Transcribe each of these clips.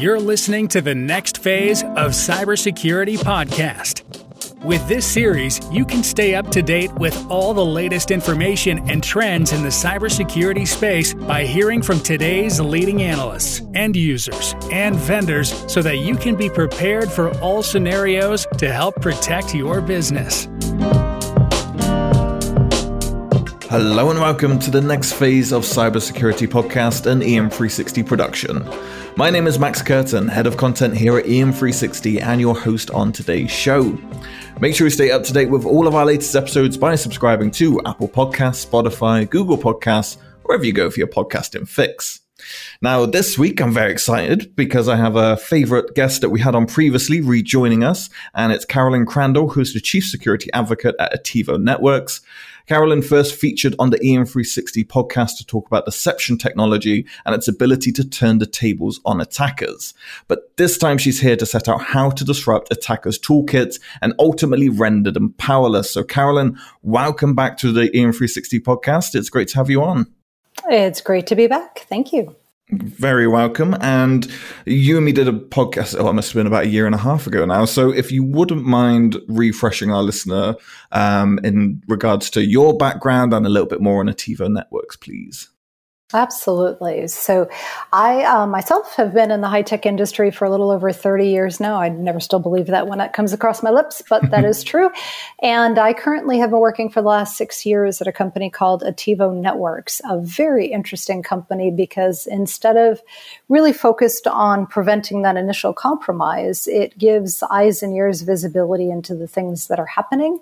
You're listening to the next phase of Cybersecurity Podcast. With this series, you can stay up to date with all the latest information and trends in the cybersecurity space by hearing from today's leading analysts, end users, and vendors so that you can be prepared for all scenarios to help protect your business. Hello and welcome to the next phase of Cybersecurity Podcast, an EM360 production. My name is Max Curtin, head of content here at EM360 and your host on today's show. Make sure you stay up to date with all of our latest episodes by subscribing to Apple Podcasts, Spotify, Google Podcasts, wherever you go for your podcasting fix. Now, this week I'm very excited because I have a favorite guest that we had on previously rejoining us, and it's Carolyn Crandall, who's the Chief Security Advocate at Attivo Networks. Carolyn first featured on the EM360 podcast to talk about deception technology and its ability to turn the tables on attackers. But this time she's here to set out how to disrupt attackers' toolkits and ultimately render them powerless. So, Carolyn, welcome back to the EM360 podcast. It's great to have you on. It's great to be back. Thank you. Very welcome. And you and me did a podcast, oh, it must have been about a year and a half ago now. So if you wouldn't mind refreshing our listener um, in regards to your background and a little bit more on Attivo Networks, please. Absolutely. So, I uh, myself have been in the high tech industry for a little over 30 years now. I never still believe that when it comes across my lips, but that is true. And I currently have been working for the last six years at a company called Attivo Networks, a very interesting company because instead of really focused on preventing that initial compromise, it gives eyes and ears visibility into the things that are happening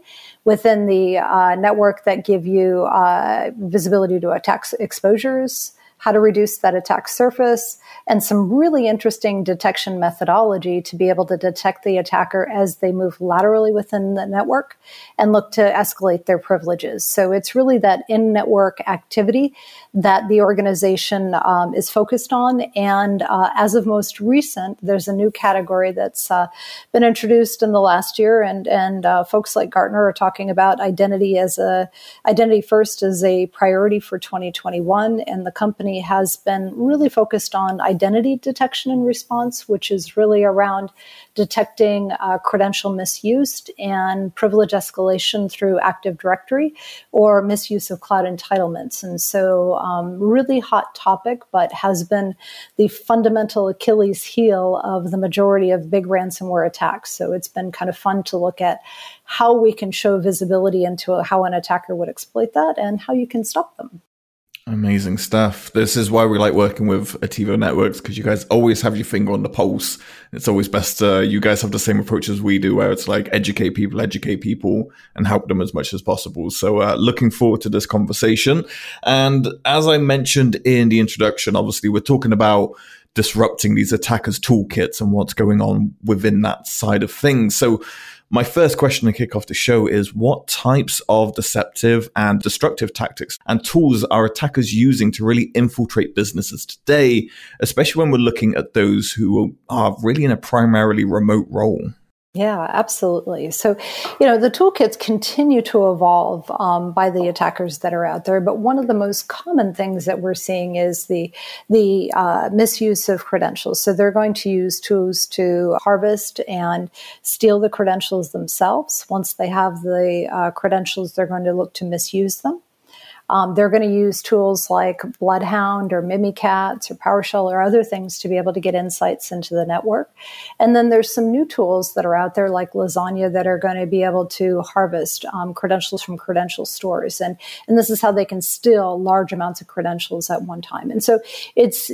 within the uh, network that give you uh, visibility to attack exposures, how to reduce that attack surface, and some really interesting detection methodology to be able to detect the attacker as they move laterally within the network and look to escalate their privileges. So it's really that in network activity that the organization um, is focused on. And uh, as of most recent, there's a new category that's uh, been introduced in the last year, and and uh, folks like Gartner are talking about identity as a identity first as a priority for 2021, and the company has been really focused on identity detection and response, which is really around detecting uh, credential misuse and privilege escalation through Active Directory or misuse of cloud entitlements. And so, um, really hot topic, but has been the fundamental Achilles heel of the majority of big ransomware attacks. So, it's been kind of fun to look at how we can show visibility into how an attacker would exploit that and how you can stop them. Amazing stuff. This is why we like working with Attivo Networks because you guys always have your finger on the pulse. It's always best uh, you guys have the same approach as we do, where it's like educate people, educate people, and help them as much as possible. So, uh, looking forward to this conversation. And as I mentioned in the introduction, obviously, we're talking about disrupting these attackers' toolkits and what's going on within that side of things. So, my first question to kick off the show is what types of deceptive and destructive tactics and tools are attackers using to really infiltrate businesses today, especially when we're looking at those who are really in a primarily remote role? Yeah, absolutely. So, you know, the toolkits continue to evolve um, by the attackers that are out there. But one of the most common things that we're seeing is the the uh, misuse of credentials. So they're going to use tools to harvest and steal the credentials themselves. Once they have the uh, credentials, they're going to look to misuse them. Um, they're going to use tools like Bloodhound or Mimikatz or PowerShell or other things to be able to get insights into the network. And then there's some new tools that are out there like LaZagne that are going to be able to harvest um, credentials from credential stores. And, and this is how they can steal large amounts of credentials at one time. And so it's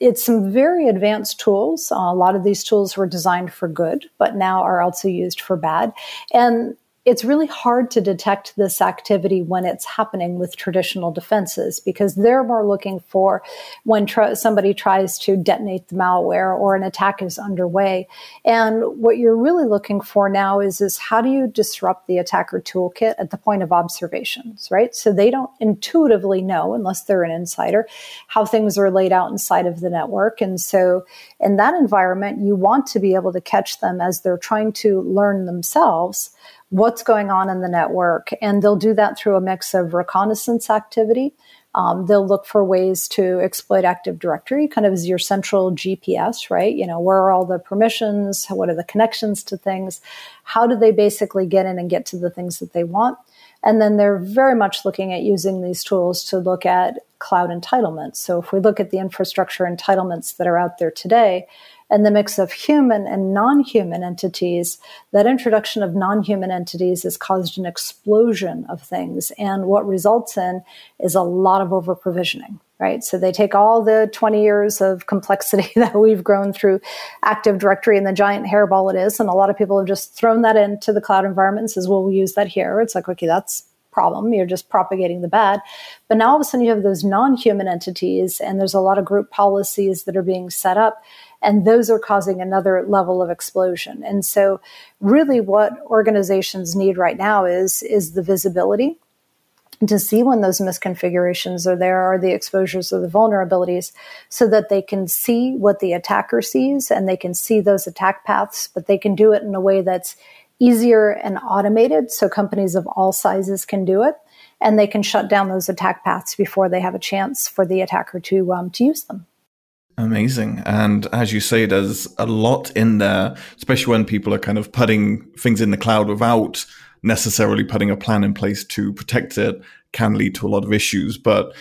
it's some very advanced tools. Uh, a lot of these tools were designed for good, but now are also used for bad. And it's really hard to detect this activity when it's happening with traditional defenses because they're more looking for when tr- somebody tries to detonate the malware or an attack is underway. And what you're really looking for now is, is how do you disrupt the attacker toolkit at the point of observations, right? So they don't intuitively know, unless they're an insider, how things are laid out inside of the network. And so in that environment, you want to be able to catch them as they're trying to learn themselves what's going on in the network. And they'll do that through a mix of reconnaissance activity, Um, they'll look for ways to exploit Active Directory, kind of as your central GPS, right? You know, where are all the permissions? What are the connections to things? How do they basically get in and get to the things that they want? And then they're very much looking at using these tools to look at cloud entitlements. So if we look at the infrastructure entitlements that are out there today, and the mix of human and non human entities, that introduction of non human entities has caused an explosion of things. And what results in is a lot of over provisioning, right? So they take all the 20 years of complexity that we've grown through Active Directory and the giant hairball it is. And a lot of people have just thrown that into the cloud environment and says, well, we'll use that here. It's like, okay, that's problem. You're just propagating the bad. But now all of a sudden you have those non human entities, and there's a lot of group policies that are being set up and those are causing another level of explosion. And so, really, what organizations need right now is is the visibility to see when those misconfigurations are there or the exposures or the vulnerabilities so that they can see what the attacker sees and they can see those attack paths, but they can do it in a way that's easier and automated so companies of all sizes can do it and they can shut down those attack paths before they have a chance for the attacker to um, to use them. Amazing. And as you say, there's a lot in there, especially when people are kind of putting things in the cloud without necessarily putting a plan in place to protect it, can lead to a lot of issues. But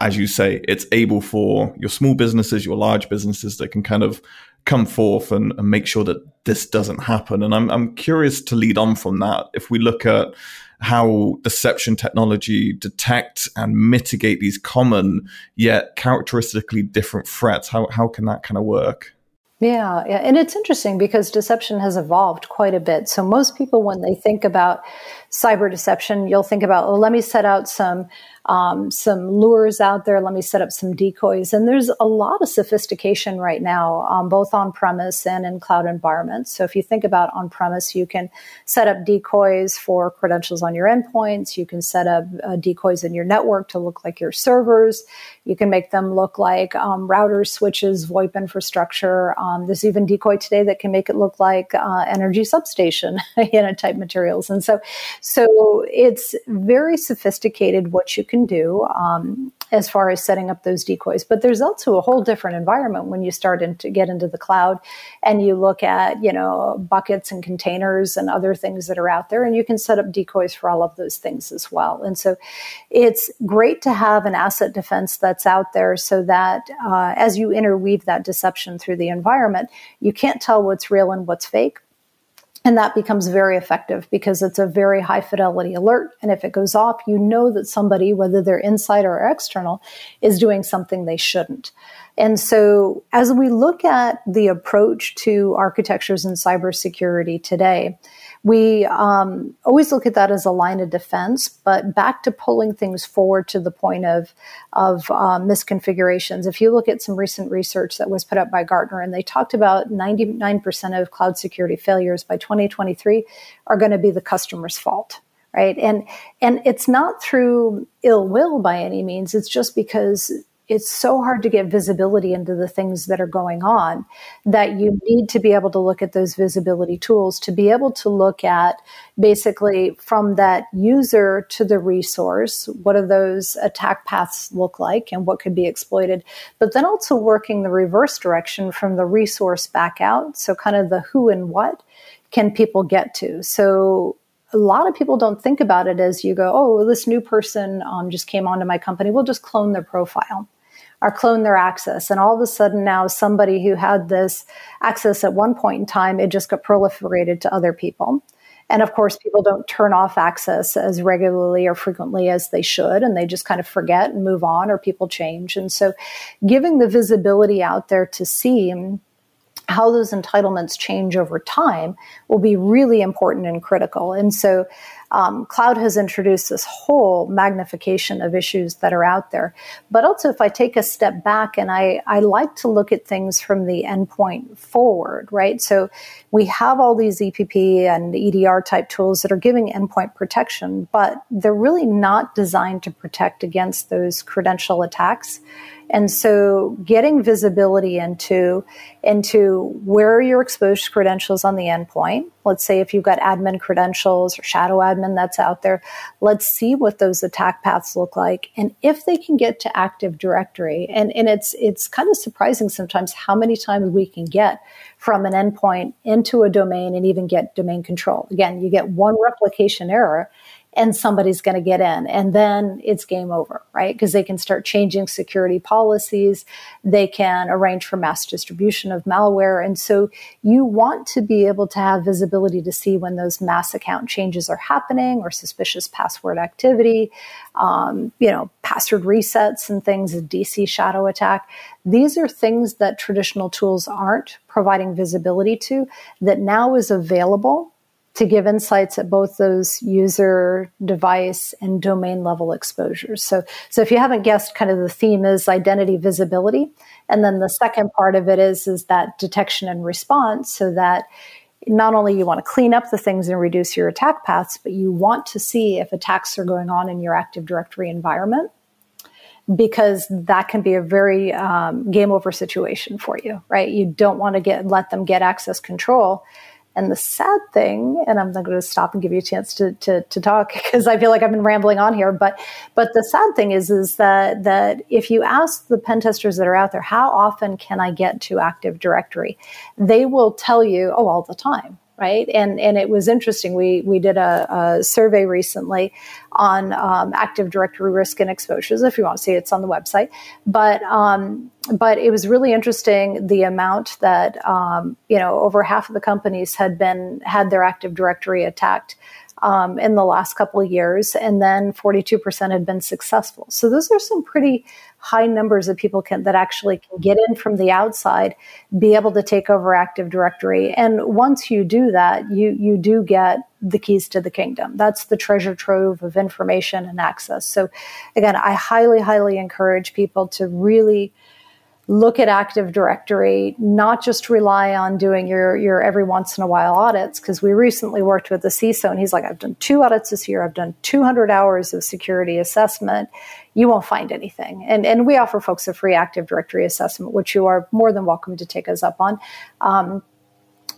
as you say, it's able for your small businesses, your large businesses that can kind of come forth and, and make sure that this doesn't happen. And I'm, I'm curious to lead on from that. If we look at how deception technology detect and mitigate these common yet characteristically different threats. How, how can that kind of work? Yeah, yeah, and it's interesting because deception has evolved quite a bit. So most people, when they think about cyber deception, you'll think about, well, let me set out some um, some lures out there. Let me set up some decoys. And there's a lot of sophistication right now, um, both on premise and in cloud environments. So if you think about on premise, you can set up decoys for credentials on your endpoints. You can set up uh, decoys in your network to look like your servers. You can make them look like um, routers, switches, VoIP infrastructure. Um, there's even decoy today that can make it look like uh, energy substation, you know, type materials. And so, so it's very sophisticated what you can do um, as far as setting up those decoys. But there's also a whole different environment when you start to get into the cloud and you look at, you know, buckets and containers and other things that are out there, and you can set up decoys for all of those things as well. And so it's great to have an asset defense that's out there so that uh, as you interweave that deception through the environment, you can't tell what's real and what's fake and that becomes very effective because it's a very high fidelity alert. And if it goes off, you know that somebody, whether they're inside or external, is doing something they shouldn't. And so as we look at the approach to architectures in cybersecurity today, we um, always look at that as a line of defense, but back to pulling things forward to the point of of um, misconfigurations. If you look at some recent research that was put up by Gartner, and they talked about 99% of cloud security failures by 2023 are going to be the customer's fault right and and it's not through ill will by any means it's just because it's so hard to get visibility into the things that are going on that you need to be able to look at those visibility tools to be able to look at basically from that user to the resource what do those attack paths look like and what could be exploited but then also working the reverse direction from the resource back out. So kind of the who and what can people get to? So a lot of people don't think about it as you go, oh, this new person um, just came onto my company. We'll just clone their profile or clone their access. And all of a sudden now somebody who had this access at one point in time, it just got proliferated to other people. And of course, people don't turn off access as regularly or frequently as they should, and they just kind of forget and move on, or people change. And so, giving the visibility out there to see how those entitlements change over time will be really important and critical. And so, um, cloud has introduced this whole magnification of issues that are out there. But also, if I take a step back and I, I like to look at things from the endpoint forward, right? So we have all these EPP and EDR type tools that are giving endpoint protection, but they're really not designed to protect against those credential attacks. And so getting visibility into, into where are your exposed credentials on the endpoint. Let's say if you've got admin credentials or shadow admin that's out there. Let's see what those attack paths look like. And if they can get to Active Directory, and, and it's, it's kind of surprising sometimes how many times we can get from an endpoint into a domain and even get domain control. Again, you get one replication error and somebody's going to get in and then it's game over right? Because they can start changing security policies. They can arrange for mass distribution of malware. And so you want to be able to have visibility to see when those mass account changes are happening or suspicious password activity um, you know password resets and things a dc shadow attack. These are things that traditional tools aren't providing visibility to that now is available to give insights at both those user device and domain level exposures. So, so if you haven't guessed, kind of the theme is identity visibility. And then the second part of it is, is that detection and response so that not only you want to clean up the things and reduce your attack paths, but you want to see if attacks are going on in your Active Directory environment because that can be a very um, game over situation for you, right? You don't want to get let them get access control and the sad thing, and I'm not going to stop and give you a chance to, to, to talk because I feel like I've been rambling on here. But but the sad thing is is that that if you ask the pen testers that are out there, how often can I get to Active Directory, they will tell you, oh, all the time right? And and it was interesting. We we did a, a survey recently on um, Active Directory risk and exposures. If you want to see it, it's on the website. But um, but it was really interesting the amount that um, you know over half of the companies had been had their Active Directory attacked. Um, in the last couple of years, and then 42% had been successful. So those are some pretty high numbers of people can, that actually can get in from the outside, be able to take over Active Directory. And once you do that, you, you do get the keys to the kingdom. That's the treasure trove of information and access. So again, I highly, highly encourage people to really look at Active Directory, not just rely on doing your, your every once in a while audits, because we recently worked with the CISO and he's like, I've done two audits this year. I've done 200 hours of security assessment. You won't find anything. And, and we offer folks a free Active Directory assessment, which you are more than welcome to take us up on. Um,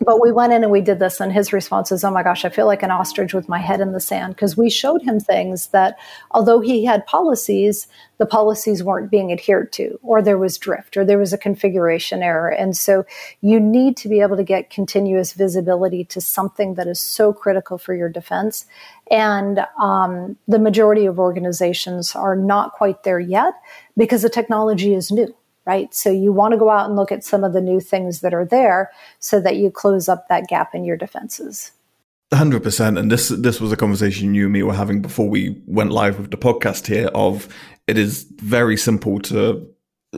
but we went in and we did this, and his response is, Oh my gosh, I feel like an ostrich with my head in the sand. Because we showed him things that, although he had policies, the policies weren't being adhered to, or there was drift, or there was a configuration error. And so you need to be able to get continuous visibility to something that is so critical for your defense. And um, the majority of organizations are not quite there yet because the technology is new right? So you want to go out and look at some of the new things that are there so that you close up that gap in your defenses. Hundred percent, and this this was a conversation you and me were having before we went live with the podcast here. Of it is very simple to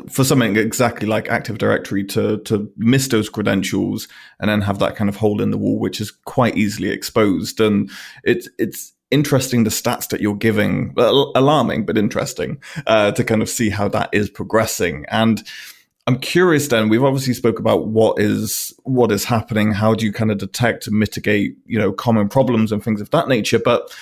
for something exactly like Active Directory to to miss those credentials and then have that kind of hole in the wall, which is quite easily exposed. And it's it's interesting the stats that you're giving, alarming but interesting uh, to kind of see how that is progressing. And I'm curious. Then we've obviously spoke about what is what is happening. How do you kind of detect and mitigate, you know, common problems and things of that nature? But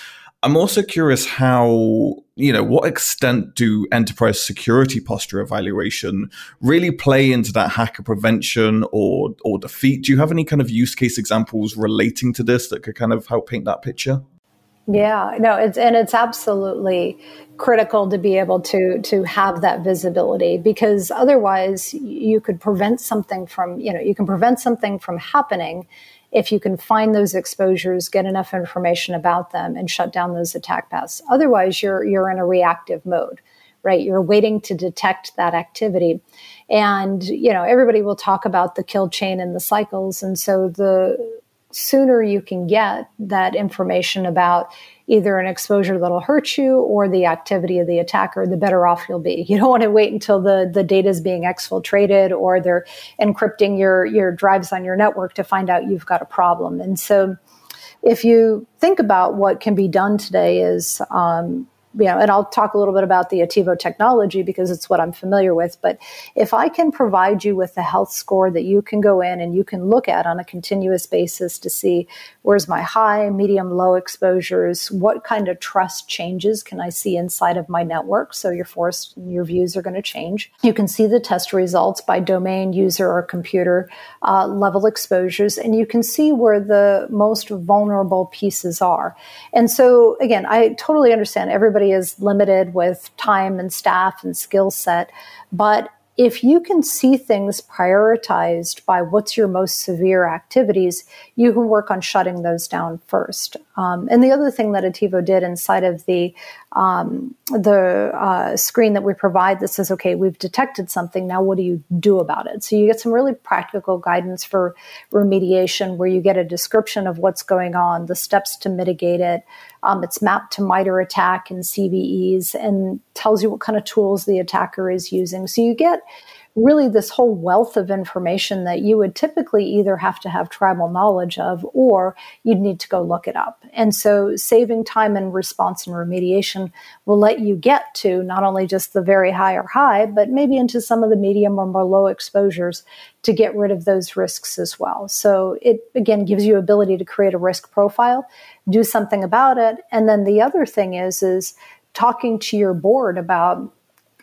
I'm also curious how, you know, what extent do enterprise security posture evaluation really play into that hacker prevention or or defeat? Do you have any kind of use case examples relating to this that could kind of help paint that picture? Yeah, no, it's and it's absolutely critical to be able to to have that visibility because otherwise you could prevent something from, you know, you can prevent something from happening if you can find those exposures, get enough information about them and shut down those attack paths. Otherwise you're you're in a reactive mode, right? You're waiting to detect that activity. And, you know, everybody will talk about the kill chain and the cycles and so the sooner you can get that information about either an exposure that'll hurt you or the activity of the attacker, the better off you'll be. You don't want to wait until the, the data is being exfiltrated or they're encrypting your, your drives on your network to find out you've got a problem. And so if you think about what can be done today is um, you know, and I'll talk a little bit about the Attivo technology because it's what I'm familiar with. But if I can provide you with a health score that you can go in and you can look at on a continuous basis to see where's my high, medium, low exposures, what kind of trust changes can I see inside of my network? So your force, your views are going to change. You can see the test results by domain, user, or computer uh, level exposures, and you can see where the most vulnerable pieces are. And so, again, I totally understand everybody is limited with time and staff and skill set, but if you can see things prioritized by what's your most severe activities, you can work on shutting those down first. Um, and the other thing that Attivo did inside of the um, the uh, screen that we provide that says, okay, we've detected something. Now, what do you do about it? So you get some really practical guidance for remediation where you get a description of what's going on, the steps to mitigate it. Um, it's mapped to MITRE ATT&CK and CVEs and tells you what kind of tools the attacker is using. So you get really this whole wealth of information that you would typically either have to have tribal knowledge of or you'd need to go look it up. And so saving time and response and remediation will let you get to not only just the very high or high, but maybe into some of the medium or more low exposures to get rid of those risks as well. So it again gives you ability to create a risk profile, do something about it. And then the other thing is is talking to your board about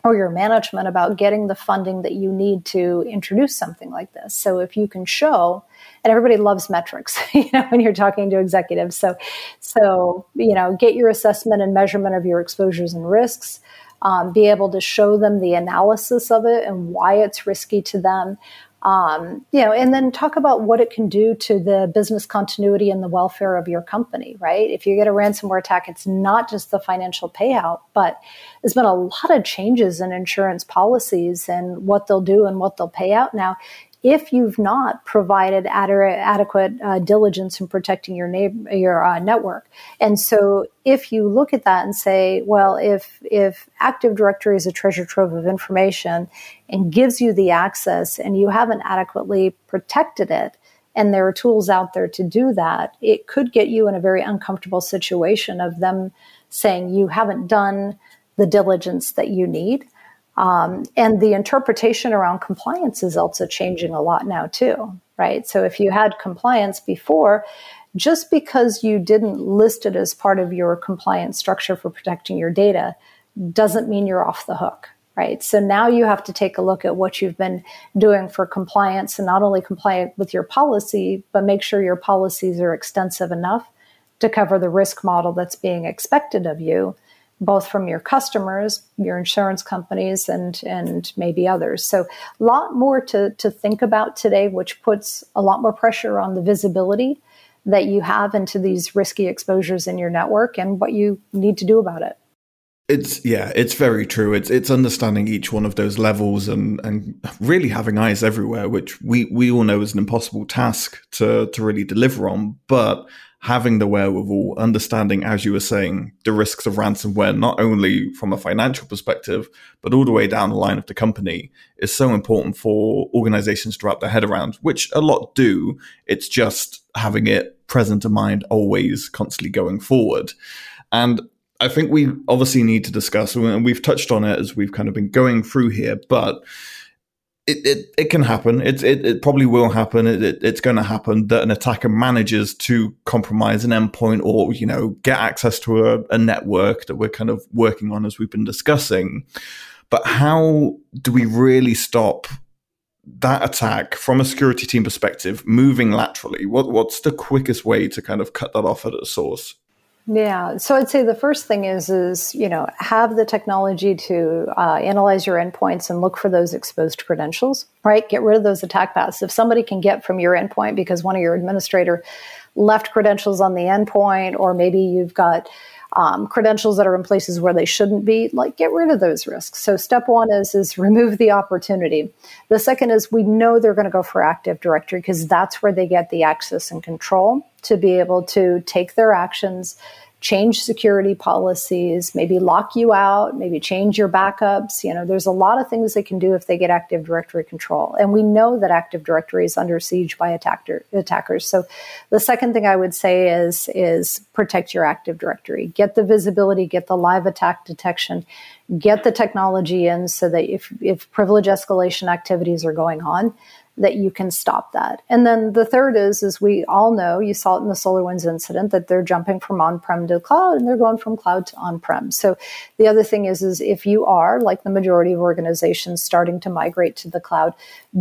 or your management about getting the funding that you need to introduce something like this. So if you can show, and everybody loves metrics, you know, when you're talking to executives. So, so you know, get your assessment and measurement of your exposures and risks. Um, be able to show them the analysis of it and why it's risky to them um, you know, and then talk about what it can do to the business continuity and the welfare of your company, right? If you get a ransomware attack, it's not just the financial payout, but there's been a lot of changes in insurance policies and what they'll do and what they'll pay out now if you've not provided ad- adequate uh, diligence in protecting your neighbor, your uh, network. And so, if you look at that and say, well, if if Active Directory is a treasure trove of information and gives you the access, and you haven't adequately protected it, and there are tools out there to do that, it could get you in a very uncomfortable situation of them saying you haven't done the diligence that you need. Um, and the interpretation around compliance is also changing a lot now, too, right? So if you had compliance before, just because you didn't list it as part of your compliance structure for protecting your data doesn't mean you're off the hook, right? So now you have to take a look at what you've been doing for compliance and not only compliant with your policy, but make sure your policies are extensive enough to cover the risk model that's being expected of you both from your customers, your insurance companies, and and maybe others. So a lot more to to think about today, which puts a lot more pressure on the visibility that you have into these risky exposures in your network and what you need to do about it. It's yeah, it's very true. It's it's understanding each one of those levels and and really having eyes everywhere, which we we all know is an impossible task to to really deliver on. But having the wherewithal, understanding, as you were saying, the risks of ransomware, not only from a financial perspective, but all the way down the line of the company, is so important for organizations to wrap their head around, which a lot do. It's just having it present in mind always, constantly going forward. And I think we obviously need to discuss, and we've touched on it as we've kind of been going through here, but it, it, it can happen. It, it, it probably will happen. It, it, it's going to happen that an attacker manages to compromise an endpoint or, you know, get access to a, a network that we're kind of working on as we've been discussing. But how do we really stop that attack from a security team perspective moving laterally? What, what's the quickest way to kind of cut that off at a source? Yeah, so I'd say the first thing is is you know have the technology to uh, analyze your endpoints and look for those exposed credentials. Right, get rid of those attack paths. If somebody can get from your endpoint because one of your administrator left credentials on the endpoint, or maybe you've got um, credentials that are in places where they shouldn't be, like get rid of those risks. So step one is is remove the opportunity. The second is we know they're going to go for Active Directory because that's where they get the access and control to be able to take their actions change security policies, maybe lock you out, maybe change your backups. You know, there's a lot of things they can do if they get Active Directory control. And we know that Active Directory is under siege by attacker, attackers. So the second thing I would say is, is protect your Active Directory. Get the visibility, get the live attack detection, get the technology in so that if, if privilege escalation activities are going on, that you can stop that. And then the third is, is we all know, you saw it in the SolarWinds incident, that they're jumping from on-prem to cloud and they're going from cloud to on-prem. So the other thing is, is if you are, like the majority of organizations, starting to migrate to the cloud,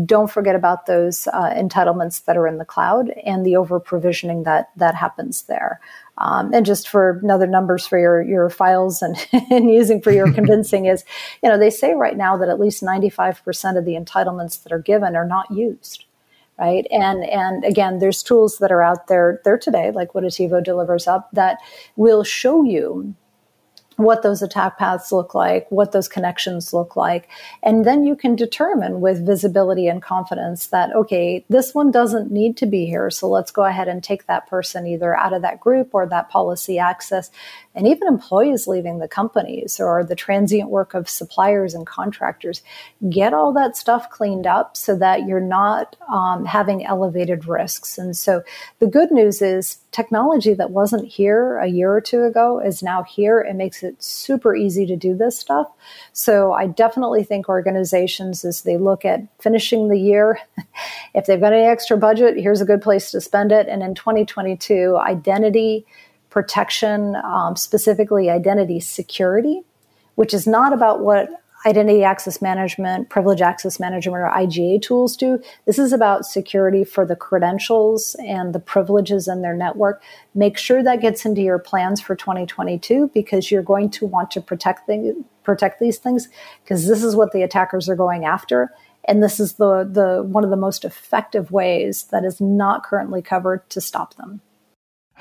don't forget about those uh, entitlements that are in the cloud and the over provisioning that that happens there. Um, and just for another numbers for your your files and, and using for your convincing is, you know, they say right now that at least 95% of the entitlements that are given are not used. Right. And and again, there's tools that are out there there today, like what Attivo delivers up, that will show you what those attack paths look like, what those connections look like. And then you can determine with visibility and confidence that, okay, this one doesn't need to be here. So let's go ahead and take that person either out of that group or that policy access and even employees leaving the companies or the transient work of suppliers and contractors, get all that stuff cleaned up so that you're not um, having elevated risks. And so the good news is technology that wasn't here a year or two ago is now here. It makes it super easy to do this stuff. So I definitely think organizations, as they look at finishing the year, if they've got any extra budget, here's a good place to spend it. And in 2022, identity protection, um, specifically identity security, which is not about what identity access management, privilege access management, or IGA tools do. This is about security for the credentials and the privileges in their network. Make sure that gets into your plans for 2022 because you're going to want to protect the, protect these things because this is what the attackers are going after. And this is the, the one of the most effective ways that is not currently covered to stop them.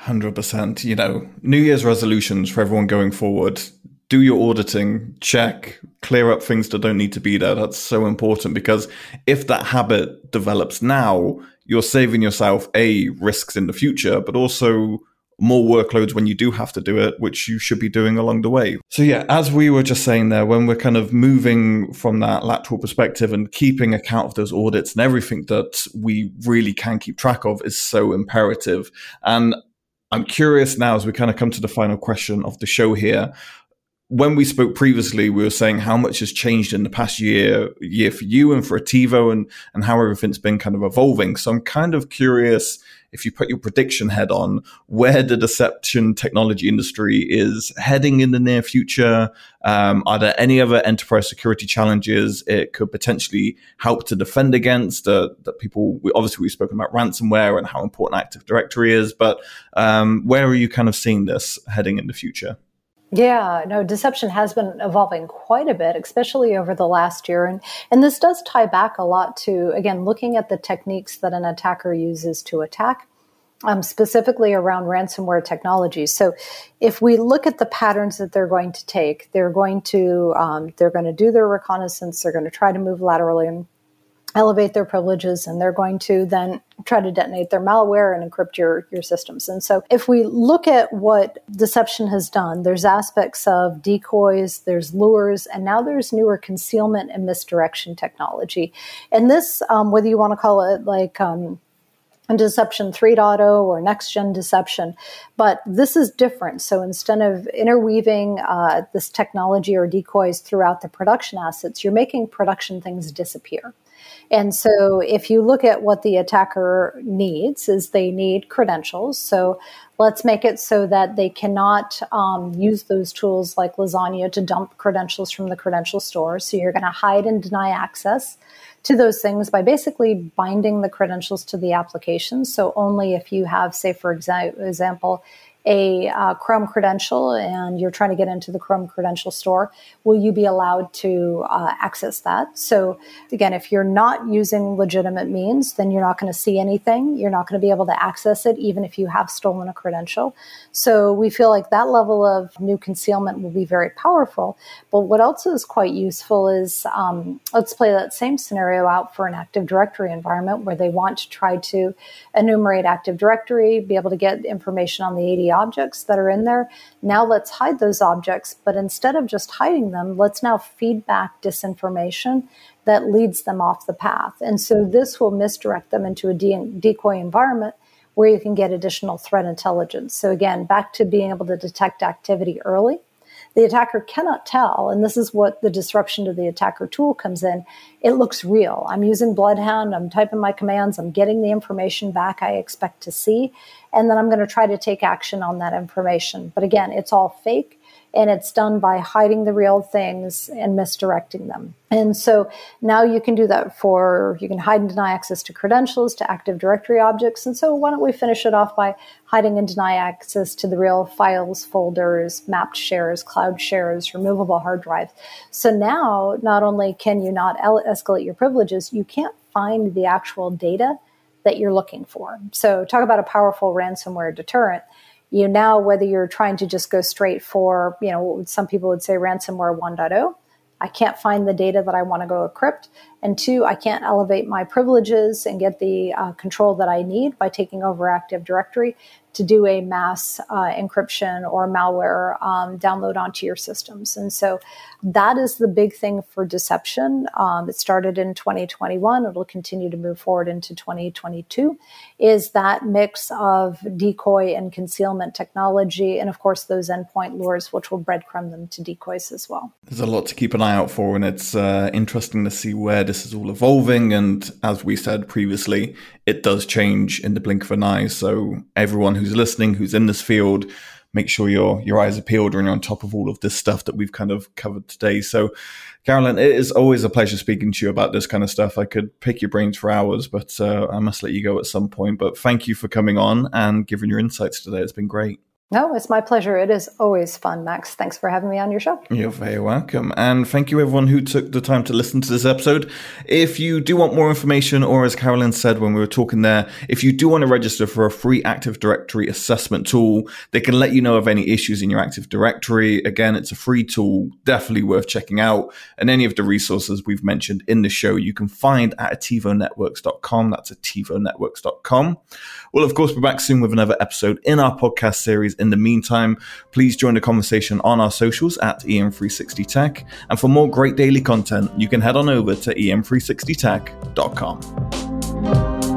100%. You know, New Year's resolutions for everyone going forward. Do your auditing, check, clear up things that don't need to be there. That's so important because if that habit develops now, you're saving yourself A, risks in the future, but also more workloads when you do have to do it, which you should be doing along the way. So, yeah, as we were just saying there, when we're kind of moving from that lateral perspective and keeping account of those audits and everything that we really can keep track of is so imperative. And I'm curious now as we kind of come to the final question of the show here. When we spoke previously, we were saying how much has changed in the past year, year for you and for Attivo, and and how everything's been kind of evolving. So I'm kind of curious if you put your prediction head on where the deception technology industry is heading in the near future. Um, are there any other enterprise security challenges it could potentially help to defend against? Uh, that people, we, obviously, we've spoken about ransomware and how important Active Directory is, but um, where are you kind of seeing this heading in the future? Yeah, no, deception has been evolving quite a bit, especially over the last year. And, and this does tie back a lot to, again, looking at the techniques that an attacker uses to attack. Um, specifically around ransomware technologies. So, if we look at the patterns that they're going to take, they're going to um, they're going to do their reconnaissance. They're going to try to move laterally elevate their privileges and they're going to then try to detonate their malware and encrypt your, your systems. And so if we look at what deception has done, there's aspects of decoys, there's lures, and now there's newer concealment and misdirection technology. And this, um, whether you want to call it like um, Deception 3.0 or next gen deception. But this is different. So instead of interweaving uh, this technology or decoys throughout the production assets, you're making production things disappear. And so if you look at what the attacker needs is they need credentials. So let's make it so that they cannot um, use those tools like LaZagne to dump credentials from the credential store. So you're going to hide and deny access to those things by basically binding the credentials to the application. So only if you have, say, for exa- example, a uh, Chrome credential and you're trying to get into the Chrome credential store, will you be allowed to uh, access that? So, again, if you're not using legitimate means, then you're not going to see anything. You're not going to be able to access it, even if you have stolen a credential. So, we feel like that level of new concealment will be very powerful. But what else is quite useful is um, let's play that same scenario out for an Active Directory environment where they want to try to enumerate Active Directory, be able to get information on the ADI objects that are in there. Now let's hide those objects, but instead of just hiding them, let's now feed back disinformation that leads them off the path. And so this will misdirect them into a de- decoy environment where you can get additional threat intelligence. So again, back to being able to detect activity early the attacker cannot tell, and this is what the disruption to the attacker tool comes in. It looks real. I'm using Bloodhound, I'm typing my commands, I'm getting the information back I expect to see, and then I'm going to try to take action on that information. But again, it's all fake and it's done by hiding the real things and misdirecting them. And so now you can do that for, you can hide and deny access to credentials, to Active Directory objects. And so why don't we finish it off by hiding and deny access to the real files, folders, mapped shares, cloud shares, removable hard drives. So now not only can you not escalate your privileges, you can't find the actual data that you're looking for. So talk about a powerful ransomware deterrent. You now whether you're trying to just go straight for you know some people would say ransomware 1.0 i can't find the data that i want to go encrypt. And two i can't elevate my privileges and get the uh, control that i need by taking over active directory to do a mass uh, encryption or malware um, download onto your systems. And so that is the big thing for deception. Um, it started in 2021. It'll continue to move forward into 2022. Is that mix of decoy and concealment technology, and of course those endpoint lures, which will breadcrumb them to decoys as well. There's a lot to keep an eye out for, and it's uh, interesting to see where this is all evolving. And as we said previously, it does change in the blink of an eye. So everyone who's listening, who's in this field, make sure your your eyes are peeled and you're on top of all of this stuff that we've kind of covered today. So, Carolyn, it is always a pleasure speaking to you about this kind of stuff. I could pick your brains for hours, but uh, I must let you go at some point. But thank you for coming on and giving your insights today. It's been great. No, it's my pleasure. It is always fun, Max. Thanks for having me on your show. You're very welcome. And thank you, everyone who took the time to listen to this episode. If you do want more information, or as Carolyn said when we were talking there, if you do want to register for a free Active Directory assessment tool, they can let you know of any issues in your Active Directory. Again, it's a free tool, definitely worth checking out. And any of the resources we've mentioned in the show, you can find at attivonetworks.com. That's attivonetworks.com. We'll, of course, be back soon with another episode in our podcast series in the meantime, please join the conversation on our socials at EM360Tech. And for more great daily content, you can head on over to EM360Tech.com.